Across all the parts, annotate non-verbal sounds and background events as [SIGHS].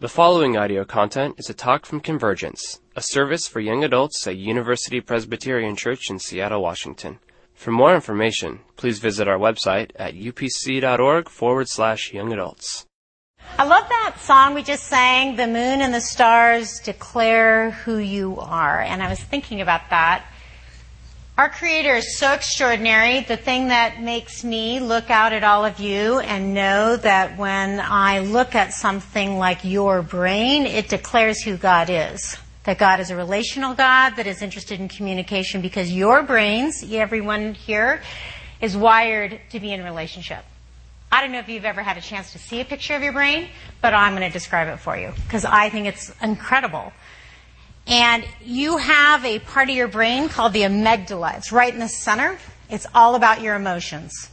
The following audio content is a talk from Convergence, a service for young adults at University Presbyterian Church in Seattle, Washington. For more information, please visit our website at upc.org forward slash young adults. I love that song we just sang, The Moon and the Stars Declare Who You Are. And I was thinking about that. Our Creator is so extraordinary. The thing that makes me look out at all of you and know that when I look at something like your brain, it declares who God is. That God is a relational God that is interested in communication because your brains, everyone here, is wired to be in relationship. I don't know if you've ever had a chance to see a picture of your brain, but I'm going to describe it for you because I think it's incredible. And you have a part of your brain called the amygdala. It's right in the center. It's all about your emotions.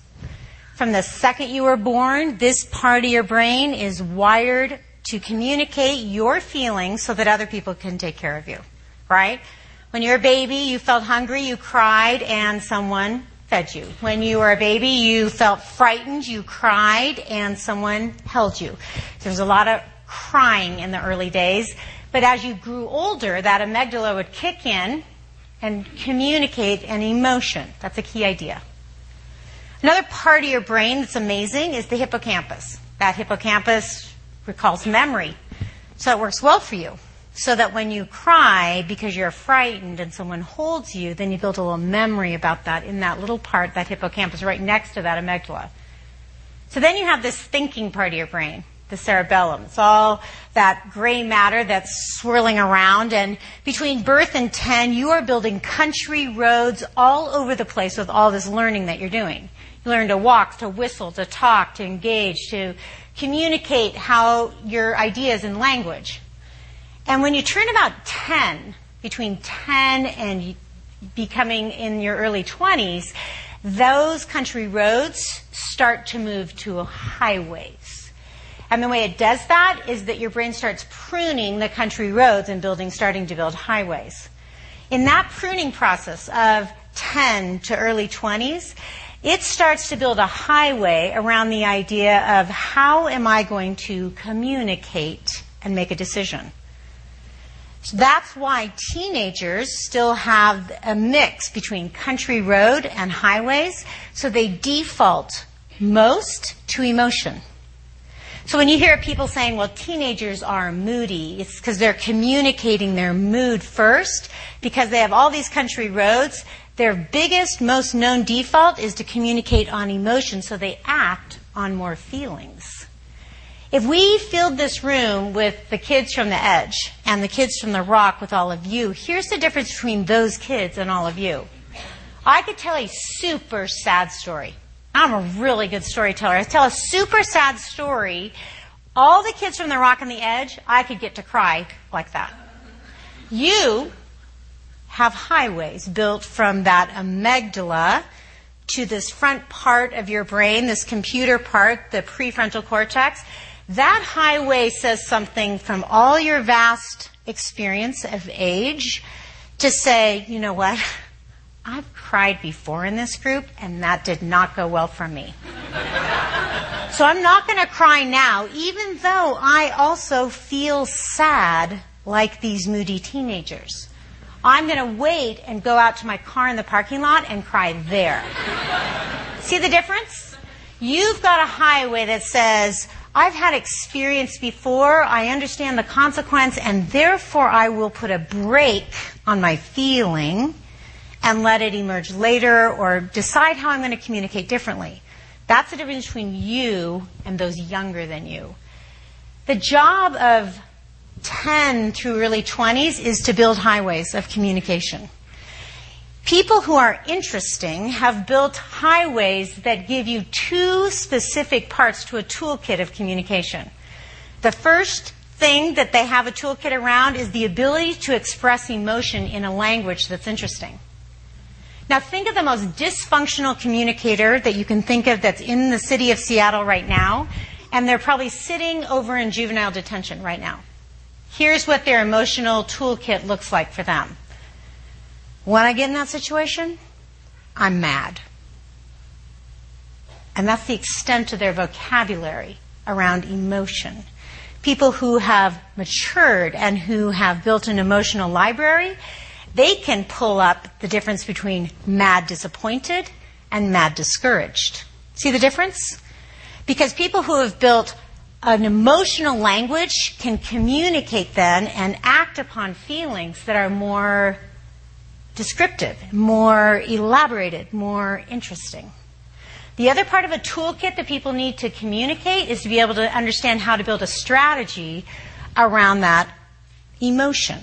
From the second you were born, this part of your brain is wired to communicate your feelings so that other people can take care of you. Right? When you're a baby, you felt hungry, you cried, and someone fed you. When you were a baby, you felt frightened, you cried, and someone held you. There's a lot of crying in the early days. But as you grew older, that amygdala would kick in and communicate an emotion. That's a key idea. Another part of your brain that's amazing is the hippocampus. That hippocampus recalls memory. So it works well for you. So that when you cry because you're frightened and someone holds you, then you build a little memory about that in that little part, that hippocampus right next to that amygdala. So then you have this thinking part of your brain the cerebellum. It's all that gray matter that's swirling around. And between birth and 10, you are building country roads all over the place with all this learning that you're doing. You learn to walk, to whistle, to talk, to engage, to communicate how your ideas in language. And when you turn about 10, between 10 and becoming in your early 20s, those country roads start to move to highways. And the way it does that is that your brain starts pruning the country roads and building, starting to build highways. In that pruning process of 10 to early 20s, it starts to build a highway around the idea of how am I going to communicate and make a decision. So that's why teenagers still have a mix between country road and highways, so they default most to emotion. So when you hear people saying, well, teenagers are moody, it's because they're communicating their mood first because they have all these country roads. Their biggest, most known default is to communicate on emotion, so they act on more feelings. If we filled this room with the kids from the edge and the kids from the rock with all of you, here's the difference between those kids and all of you. I could tell a super sad story. I'm a really good storyteller. I tell a super sad story. All the kids from the rock and the edge, I could get to cry like that. You have highways built from that amygdala to this front part of your brain, this computer part, the prefrontal cortex. That highway says something from all your vast experience of age to say, you know what? I've cried before in this group, and that did not go well for me. so I'm not going to cry now, even though I also feel sad like these moody teenagers. I'm going to wait and go out to my car in the parking lot and cry there. See the difference? You've got a highway that says, I've had experience before, I understand the consequence, and therefore I will put a brake on my feeling and let it emerge later or decide how I'm going to communicate differently. That's the difference between you and those younger than you. The job of 10 through early 20s is to build highways of communication. People who are interesting have built highways that give you two specific parts to a toolkit of communication. The first thing that they have a toolkit around is the ability to express emotion in a language that's interesting. Now think of the most dysfunctional communicator that you can think of that's in the city of Seattle right now, and they're probably sitting over in juvenile detention right now. Here's what their emotional toolkit looks like for them. When I get in that situation, I'm mad. And that's the extent of their vocabulary around emotion. people who have matured and who have built an emotional library, they can pull up the difference between mad disappointed and mad discouraged. See the difference? Because people who have built an emotional language can communicate then and act upon feelings that are more descriptive, more elaborated, more interesting. The other part of a toolkit that people need to communicate is to be able to understand how to build a strategy around that emotion.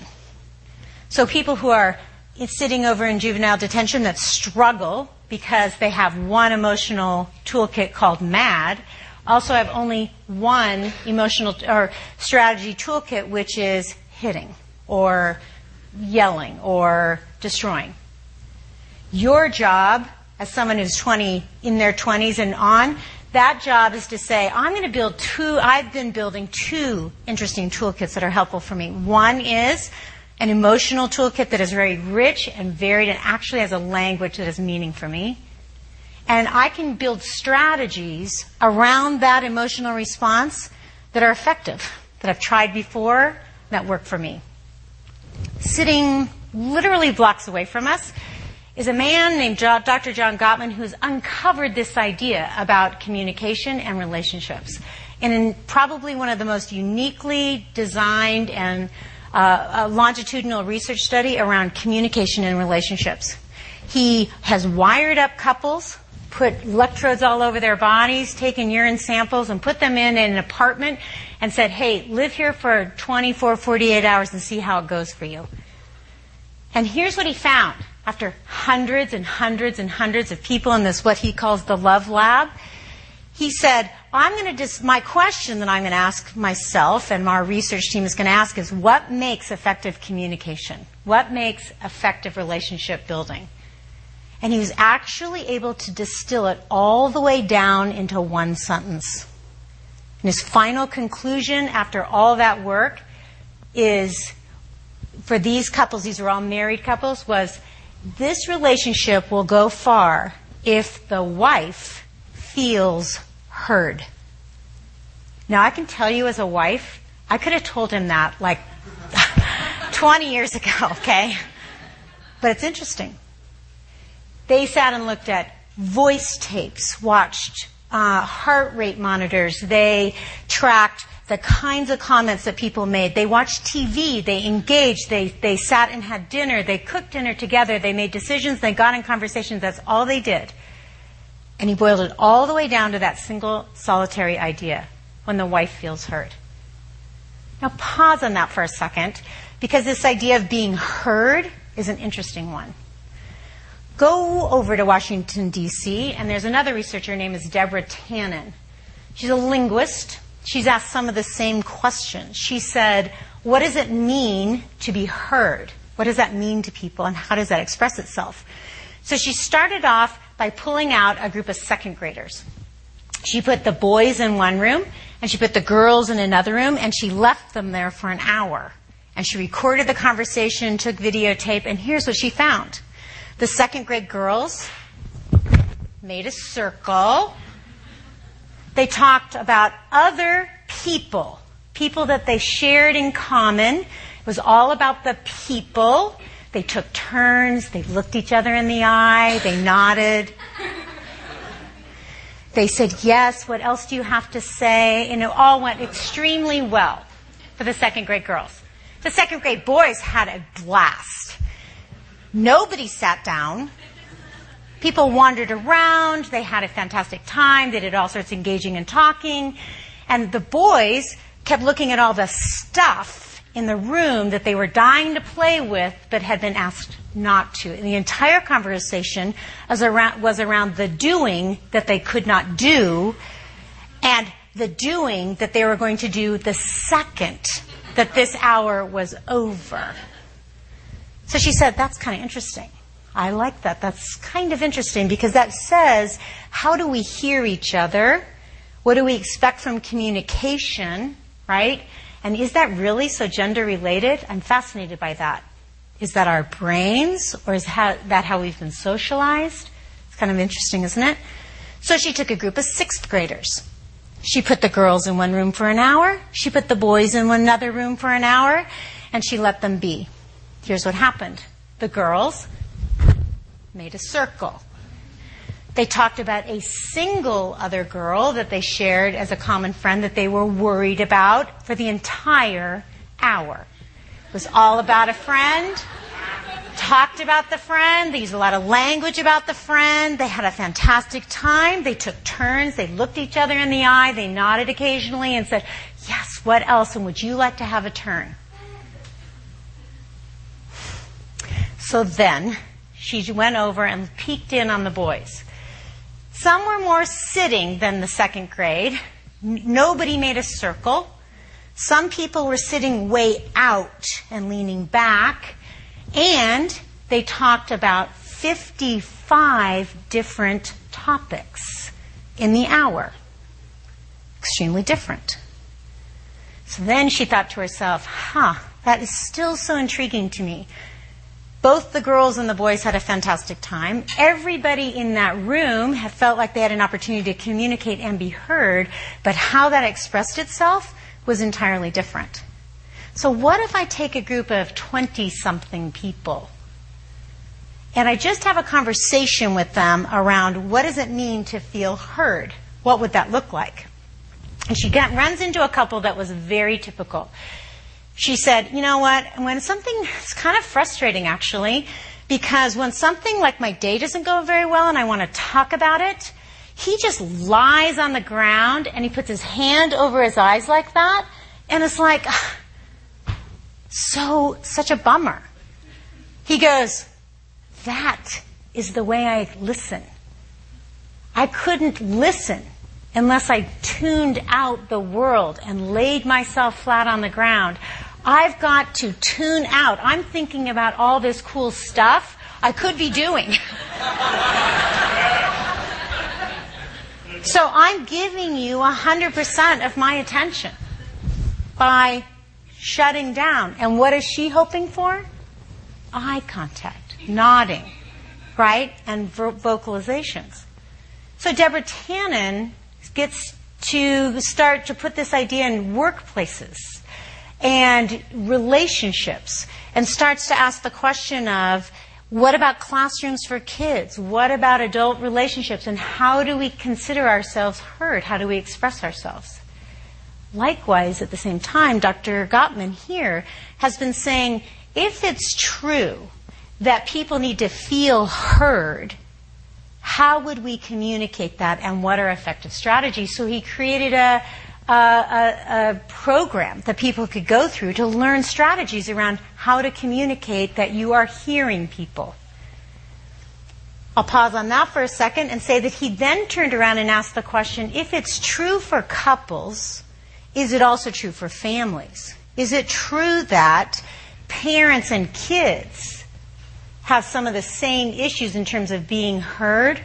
So people who are sitting over in juvenile detention that struggle because they have one emotional toolkit called MAD also have only one emotional or strategy toolkit which is hitting or yelling or destroying. Your job as someone who's 20, in their 20s and on, that job is to say, I'm going to build two, I've been building two interesting toolkits that are helpful for me. One is an emotional toolkit that is very rich and varied and actually has a language that has meaning for me. And I can build strategies around that emotional response that are effective, that I've tried before, that work for me. Sitting literally blocks away from us is a man named Dr. John Gottman who's uncovered this idea about communication and relationships. And in probably one of the most uniquely designed and uh, a longitudinal research study around communication and relationships. He has wired up couples, put electrodes all over their bodies, taken urine samples, and put them in an apartment and said, hey, live here for 24, 48 hours and see how it goes for you. And here's what he found after hundreds and hundreds and hundreds of people in this, what he calls the love lab, he said, I'm going to just, my question that I'm going to ask myself and our research team is going to ask is what makes effective communication? What makes effective relationship building? And he was actually able to distill it all the way down into one sentence. And his final conclusion after all that work is for these couples, these are all married couples, was this relationship will go far if the wife feels heard. Now, I can tell you as a wife, I could have told him that like [LAUGHS] 20 years ago, [LAUGHS] okay? But it's interesting. They sat and looked at voice tapes, watched uh, heart rate monitors, they tracked the kinds of comments that people made. They watched TV, they engaged, they, they sat and had dinner, they cooked dinner together, they made decisions, they got in conversations. That's all they did. And he boiled it all the way down to that single solitary idea when the wife feels hurt. Now pause on that for a second because this idea of being heard is an interesting one. Go over to Washington, D.C., and there's another researcher, her name is Deborah Tannen. She's a linguist she's asked some of the same questions. She said, What does it mean to be heard? What does that mean to people, and how does that express itself? So she started off by pulling out a group of second graders. She put the boys in one room, and she put the girls in another room, and she left them there for an hour. And she recorded the conversation, took videotape, and here's what she found. The second grade girls made a circle they talked about other people, people that they shared in common. It was all about the people. They took turns. They looked each other in the eye. They nodded. They said, yes, what else do you have to say? And it all went extremely well for the second grade girls. The second grade boys had a blast. Nobody sat down. People wandered around. They had a fantastic time. They did all sorts of engaging and talking. And the boys kept looking at all the stuff in the room that they were dying to play with, but had been asked not to. And the entire conversation was around, was around the doing that they could not do and the doing that they were going to do the second that this hour was over. So she said, that's kind of interesting. I like that. That's kind of interesting because that says how do we hear each other? What do we expect from communication, right? And is that really so gender related? I'm fascinated by that. Is that our brains or is that how we've been socialized? It's kind of interesting, isn't it? So she took a group of sixth graders. She put the girls in one room for an hour. She put the boys in another room for an hour. And she let them be. Here's what happened. The girls made a circle. They talked about a single other girl that they shared as a common friend that they were worried about for the entire hour. It was all about a friend. Talked about the friend. They used a lot of language about the friend. They had a fantastic time. They took turns. They looked each other in the eye. They nodded occasionally and said, Yes, what else? And would you like to have a turn? So then she went over and peeked in on the boys. Some were more sitting than the second grade. Nobody made a circle. Some people were sitting way out and leaning back. And they talked about 55 different topics in the hour. Extremely different. So then she thought to herself, huh, that is still so intriguing to me. Both the girls and the boys had a fantastic time. Everybody in that room felt like they had an opportunity to communicate and be heard, but how that expressed itself was entirely different. So what if I take a group of 20 something people and I just have a conversation with them around what does it mean to feel heard? What would that look like? And she got, runs into a couple that was very typical she said, you know what, when something, it's kind of frustrating actually, because when something like my day doesn't go very well and I want to talk about it, he just lies on the ground and he puts his hand over his eyes like that, and it's like, [SIGHS] so, such a bummer. He goes, that is the way I listen. I couldn't listen unless I tuned out the world and laid myself flat on the ground. I've got to tune out. I'm thinking about all this cool stuff I could be doing. [LAUGHS] so I'm giving you 100% of my attention by shutting down. And what is she hoping for? Eye contact, nodding, right? And vocalizations. So Deborah Tannen gets to start to put this idea in workplaces and relationships and starts to ask the question of what about classrooms for kids? What about adult relationships? And how do we consider ourselves heard? How do we express ourselves? Likewise, at the same time, Dr. Gottman here has been saying if it's true that people need to feel heard, how would we communicate that and what are effective strategies? So he created a, a, a, program that people could go through to learn strategies around how to communicate that you are hearing people. I'll pause on that for a second and say that he then turned around and asked the question if it's true for couples, is it also true for families? Is it true that parents and kids have some of the same issues in terms of being heard.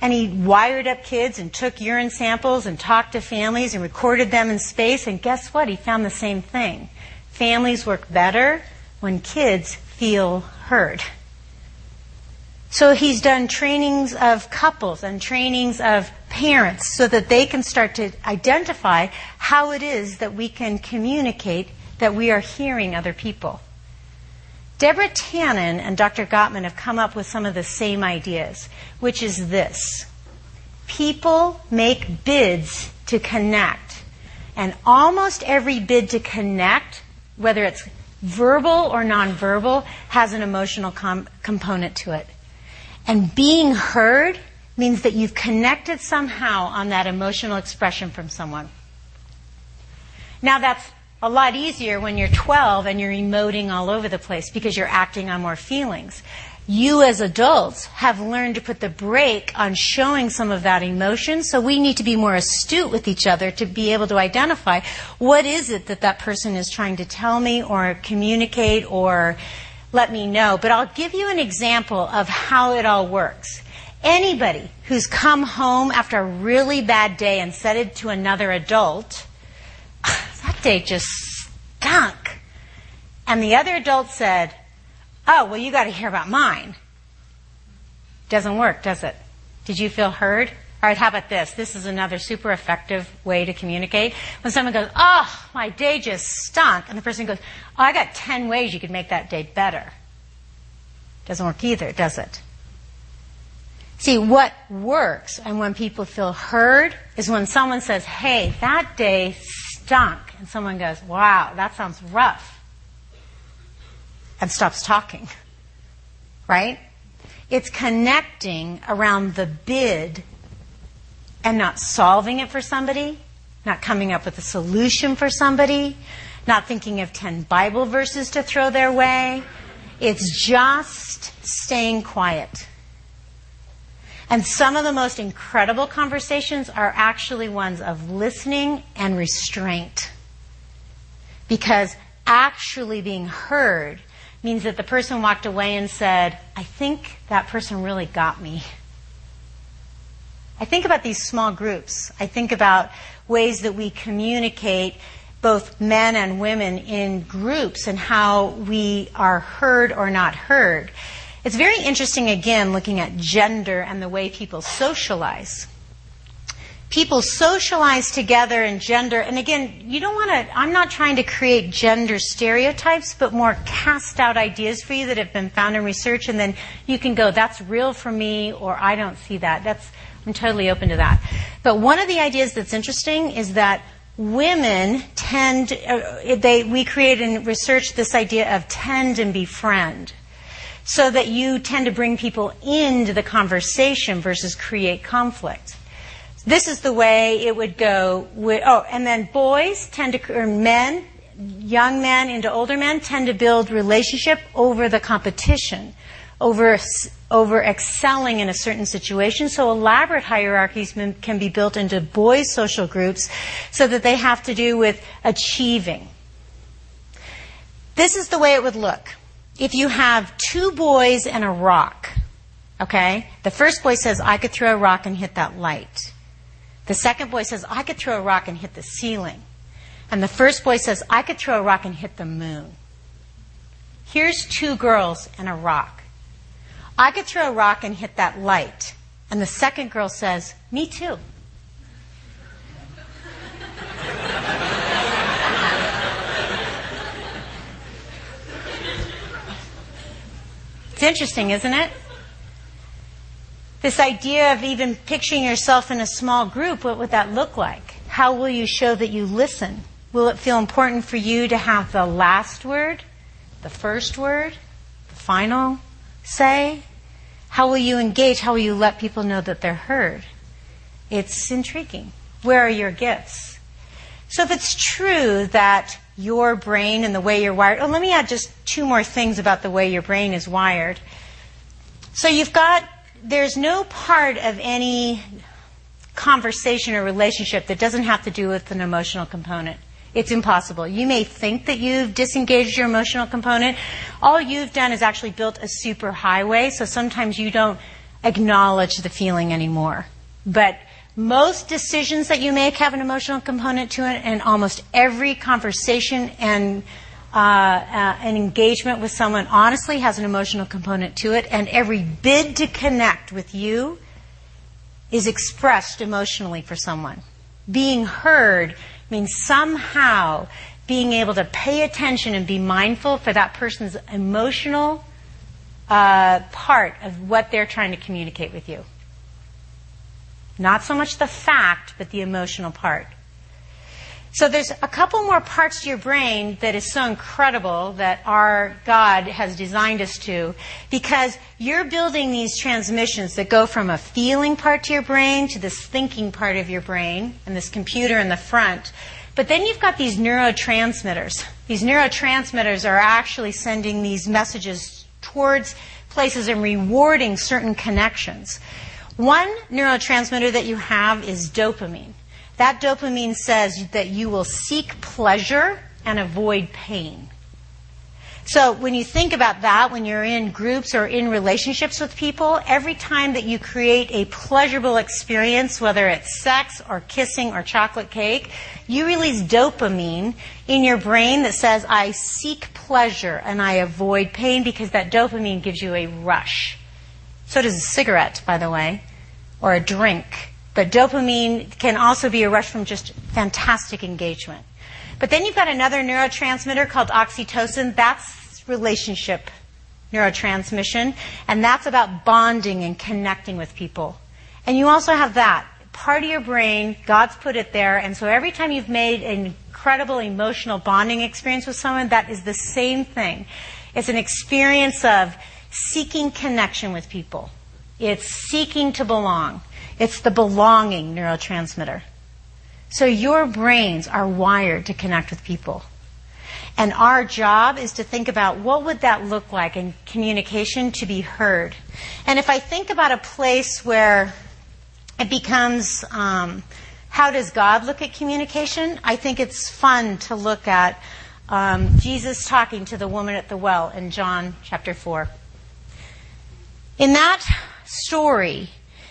And he wired up kids and took urine samples and talked to families and recorded them in space. And guess what? He found the same thing. Families work better when kids feel heard. So he's done trainings of couples and trainings of parents so that they can start to identify how it is that we can communicate that we are hearing other people. Deborah Tannen and Dr. Gottman have come up with some of the same ideas, which is this. People make bids to connect. And almost every bid to connect, whether it's verbal or nonverbal, has an emotional com- component to it. And being heard means that you've connected somehow on that emotional expression from someone. Now that's a lot easier when you're 12 and you're emoting all over the place because you're acting on more feelings. You as adults have learned to put the brake on showing some of that emotion, so we need to be more astute with each other to be able to identify what is it that that person is trying to tell me or communicate or let me know. But I'll give you an example of how it all works. Anybody who's come home after a really bad day and said it to another adult, day just stunk. And the other adult said, Oh, well, you got to hear about mine. Doesn't work, does it? Did you feel heard? All right, how about this? This is another super effective way to communicate. When someone goes, oh, my day just stunk, and the person goes, oh, I got 10 ways you could make that day better. Doesn't work either, does it? See, what works and when people feel heard is when someone says, hey, that day stunk. And someone goes, wow, that sounds rough. And stops talking. Right? It's connecting around the bid and not solving it for somebody, not coming up with a solution for somebody, not thinking of 10 Bible verses to throw their way. It's just staying quiet. And some of the most incredible conversations are actually ones of listening and restraint. Because actually being heard means that the person walked away and said, I think that person really got me. I think about these small groups. I think about ways that we communicate both men and women in groups and how we are heard or not heard. It's very interesting, again, looking at gender and the way people socialize. People socialize together in gender, and again, you don't want to, I'm not trying to create gender stereotypes, but more cast out ideas for you that have been found in research, and then you can go, that's real for me, or I don't see that. That's, I'm totally open to that. But one of the ideas that's interesting is that women tend, uh, they, we create in research this idea of tend and befriend. So that you tend to bring people into the conversation versus create conflict. This is the way it would go with, oh, and then boys tend to, or men, young men into older men tend to build relationship over the competition, over, over excelling in a certain situation. So elaborate hierarchies can be built into boys' social groups so that they have to do with achieving. This is the way it would look if you have two boys and a rock, okay, the first boy says, I could throw a rock and hit that light. The second boy says, I could throw a rock and hit the ceiling. And the first boy says, I could throw a rock and hit the moon. Here's two girls and a rock. I could throw a rock and hit that light. And the second girl says, Me too. Interesting, isn't it? This idea of even picturing yourself in a small group, what would that look like? How will you show that you listen? Will it feel important for you to have the last word, the first word, the final say? How will you engage? How will you let people know that they're heard? It's intriguing. Where are your gifts? So if it's true that your brain and the way you're wired. Oh, let me add just two more things about the way your brain is wired. So you've got, there's no part of any conversation or relationship that doesn't have to do with an emotional component. It's impossible. You may think that you've disengaged your emotional component. All you've done is actually built a super highway, so sometimes you don't acknowledge the feeling anymore. But most decisions that you make have an emotional component to it, and almost every conversation and uh, uh, an engagement with someone honestly has an emotional component to it, and every bid to connect with you is expressed emotionally for someone. Being heard means somehow being able to pay attention and be mindful for that person's emotional uh, part of what they're trying to communicate with you. Not so much the fact, but the emotional part. So there's a couple more parts to your brain that is so incredible that our God has designed us to because you're building these transmissions that go from a feeling part to your brain to this thinking part of your brain and this computer in the front. But then you've got these neurotransmitters. These neurotransmitters are actually sending these messages towards places and rewarding certain connections. One neurotransmitter that you have is dopamine. That dopamine says that you will seek pleasure and avoid pain. So when you think about that, when you're in groups or in relationships with people, every time that you create a pleasurable experience, whether it's sex or kissing or chocolate cake, you release dopamine in your brain that says, I seek pleasure and I avoid pain because that dopamine gives you a rush. So does a cigarette, by the way, or a drink. But dopamine can also be a rush from just fantastic engagement. But then you've got another neurotransmitter called oxytocin. That's relationship neurotransmission. And that's about bonding and connecting with people. And you also have that. Part of your brain, God's put it there. And so every time you've made an incredible emotional bonding experience with someone, that is the same thing. It's an experience of seeking connection with people. It's seeking to belong. It's the belonging neurotransmitter. So your brains are wired to connect with people. And our job is to think about what would that look like in communication to be heard. And if I think about a place where it becomes um, how does God look at communication, I think it's fun to look at um, Jesus talking to the woman at the well in John chapter 4. In that story,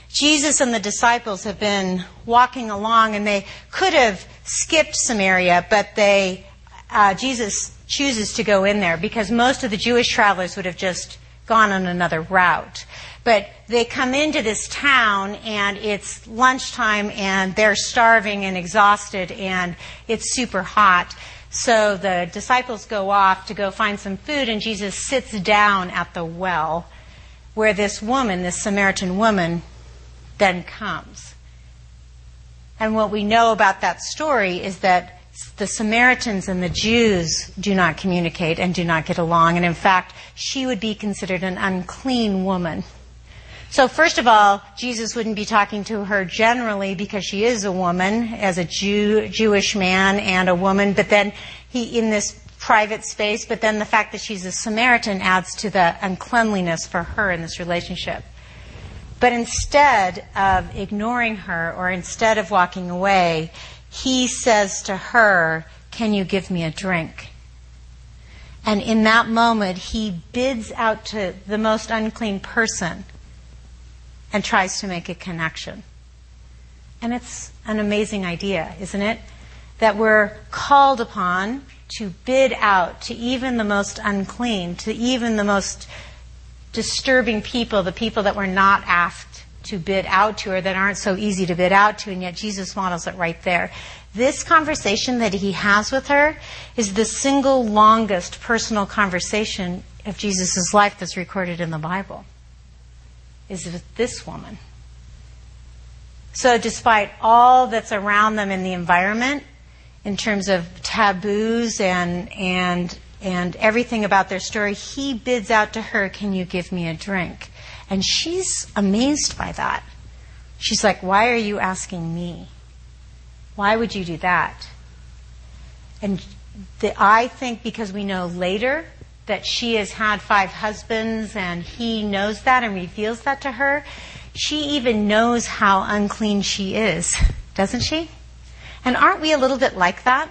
Jesus and the disciples have been walking along and they could have skipped Samaria, but they, uh, Jesus chooses to go in there because most of the Jewish travelers would have just gone on another route. But they come into this town and it's lunchtime and they're starving and exhausted and it's super hot. So the disciples go off to go find some food and Jesus sits down at the well where this woman, this Samaritan woman, then comes. And what we know about that story is that the Samaritans and the Jews do not communicate and do not get along. And in fact, she would be considered an unclean woman. So first of all, Jesus wouldn't be talking to her generally because she is a woman, as a Jew, Jewish man and a woman, but then he, in this private space, but then the fact that she's a Samaritan adds to the uncleanliness for her in this relationship. But instead of ignoring her or instead of walking away, he says to her, Can you give me a drink? And in that moment, he bids out to the most unclean person and tries to make a connection. And it's an amazing idea, isn't it? That we're called upon to bid out to even the most unclean, to even the most disturbing people, the people that we're not asked to bid out to or that aren't so easy to bid out to, and yet Jesus models it right there. This conversation that he has with her is the single longest personal conversation of Jesus' life that's recorded in the Bible is with this woman. So, despite all that's around them in the environment, in terms of taboos and and and everything about their story, he bids out to her, "Can you give me a drink?" And she's amazed by that. She's like, "Why are you asking me? Why would you do that?" And the, I think because we know later that she has had five husbands and he knows that and reveals that to her, she even knows how unclean she is, [LAUGHS] doesn't she? And aren't we a little bit like that?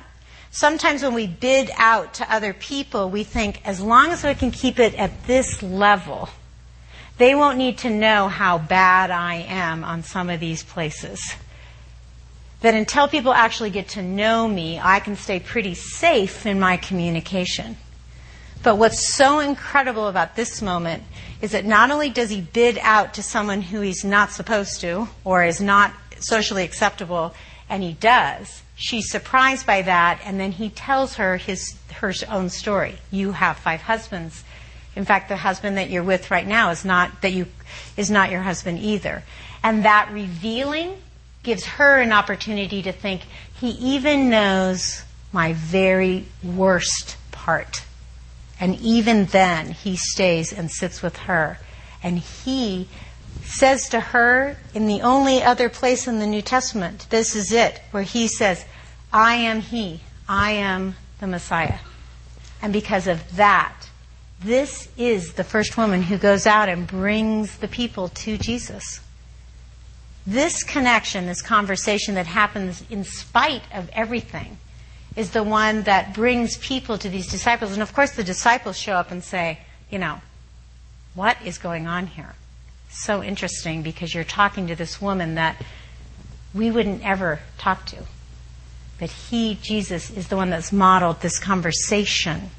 Sometimes when we bid out to other people, we think as long as we can keep it at this level, they won't need to know how bad I am on some of these places. That until people actually get to know me, I can stay pretty safe in my communication. But what's so incredible about this moment is that not only does he bid out to someone who he's not supposed to or is not socially acceptable, and he does, she's surprised by that, and then he tells her his her own story. You have five husbands. In fact, the husband that you're with right now is not that you is not your husband either. And that revealing gives her an opportunity to think he even knows my very worst part. And even then, he stays and sits with her. And he says to her in the only other place in the New Testament, this is it, where he says, I am he, I am the Messiah. And because of that, this is the first woman who goes out and brings the people to Jesus. This connection, this conversation that happens in spite of everything, is the one that brings people to these disciples. And of course, the disciples show up and say, you know, what is going on here? So interesting because you're talking to this woman that we wouldn't ever talk to. But he, Jesus, is the one that's modeled this conversation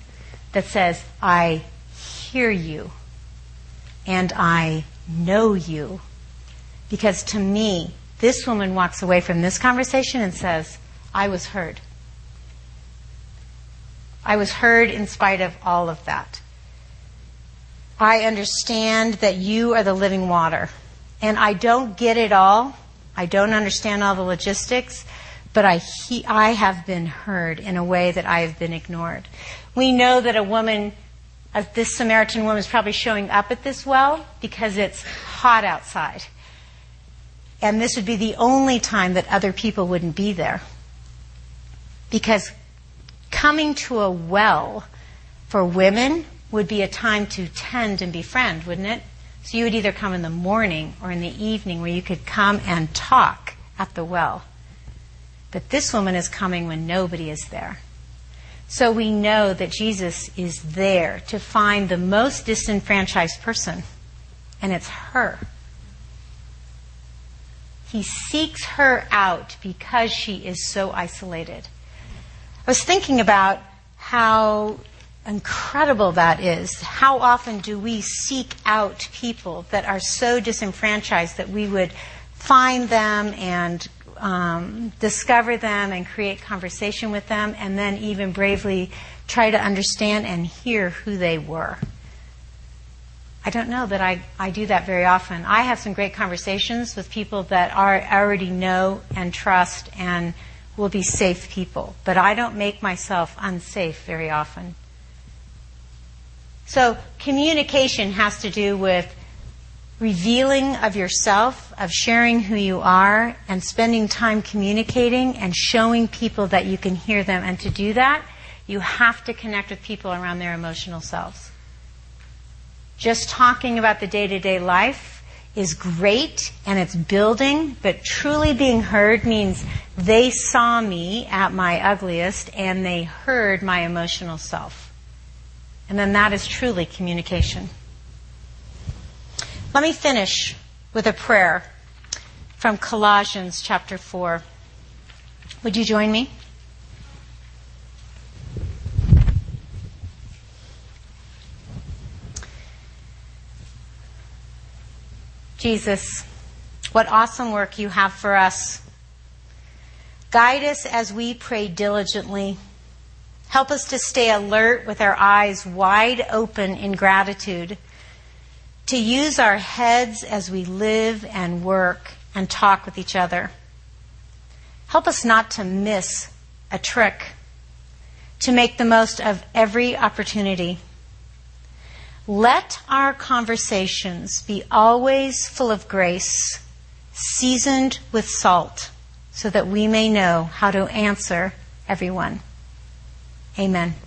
that says, I hear you and I know you. Because to me, This woman walks away from this conversation and says, I was heard. I was heard in spite of all of that. I understand that you are the living water. And I don't get it all. I don't understand all the logistics, but I, he, I have been heard in a way that I have been ignored. We know that a woman, uh, this Samaritan woman is probably showing up at this well because it's hot outside. And this would be the only time that other people wouldn't be there. Because coming to a well for women would be a time to tend and befriend, wouldn't it? So you would either come in the morning or in the evening where you could come and talk at the well. But this woman is coming when nobody is there. So we know that Jesus is there to find the most disenfranchised person, and it's her. He seeks her out because she is so isolated. I was thinking about how incredible that is. How often do we seek out people that are so disenfranchised that we would find them and um, discover them and create conversation with them and then even bravely try to understand and hear who they were? I don't know that I, I do that very often. I have some great conversations with people that are, already know and trust and will be safe people, but I don't make myself unsafe very often. So communication has to do with revealing of yourself, of sharing who you are, and spending time communicating and showing people that you can hear them. And to do that, you have to connect with people around their emotional selves. Just talking about the day to day life is great and it's building, but truly being heard means they saw me at my ugliest and they heard my emotional self. And then that is truly communication. Let me finish with a prayer from Colossians chapter 4. Would you join me? Jesus, what awesome work you have for us. Guide us as we pray diligently Help us to stay alert with our eyes wide open in gratitude, to use our heads as we live and work and talk with each other. Help us not to miss a trick, to make the most of every opportunity. Let our conversations be always full of grace, seasoned with salt, so that we may know how to answer everyone. Amen.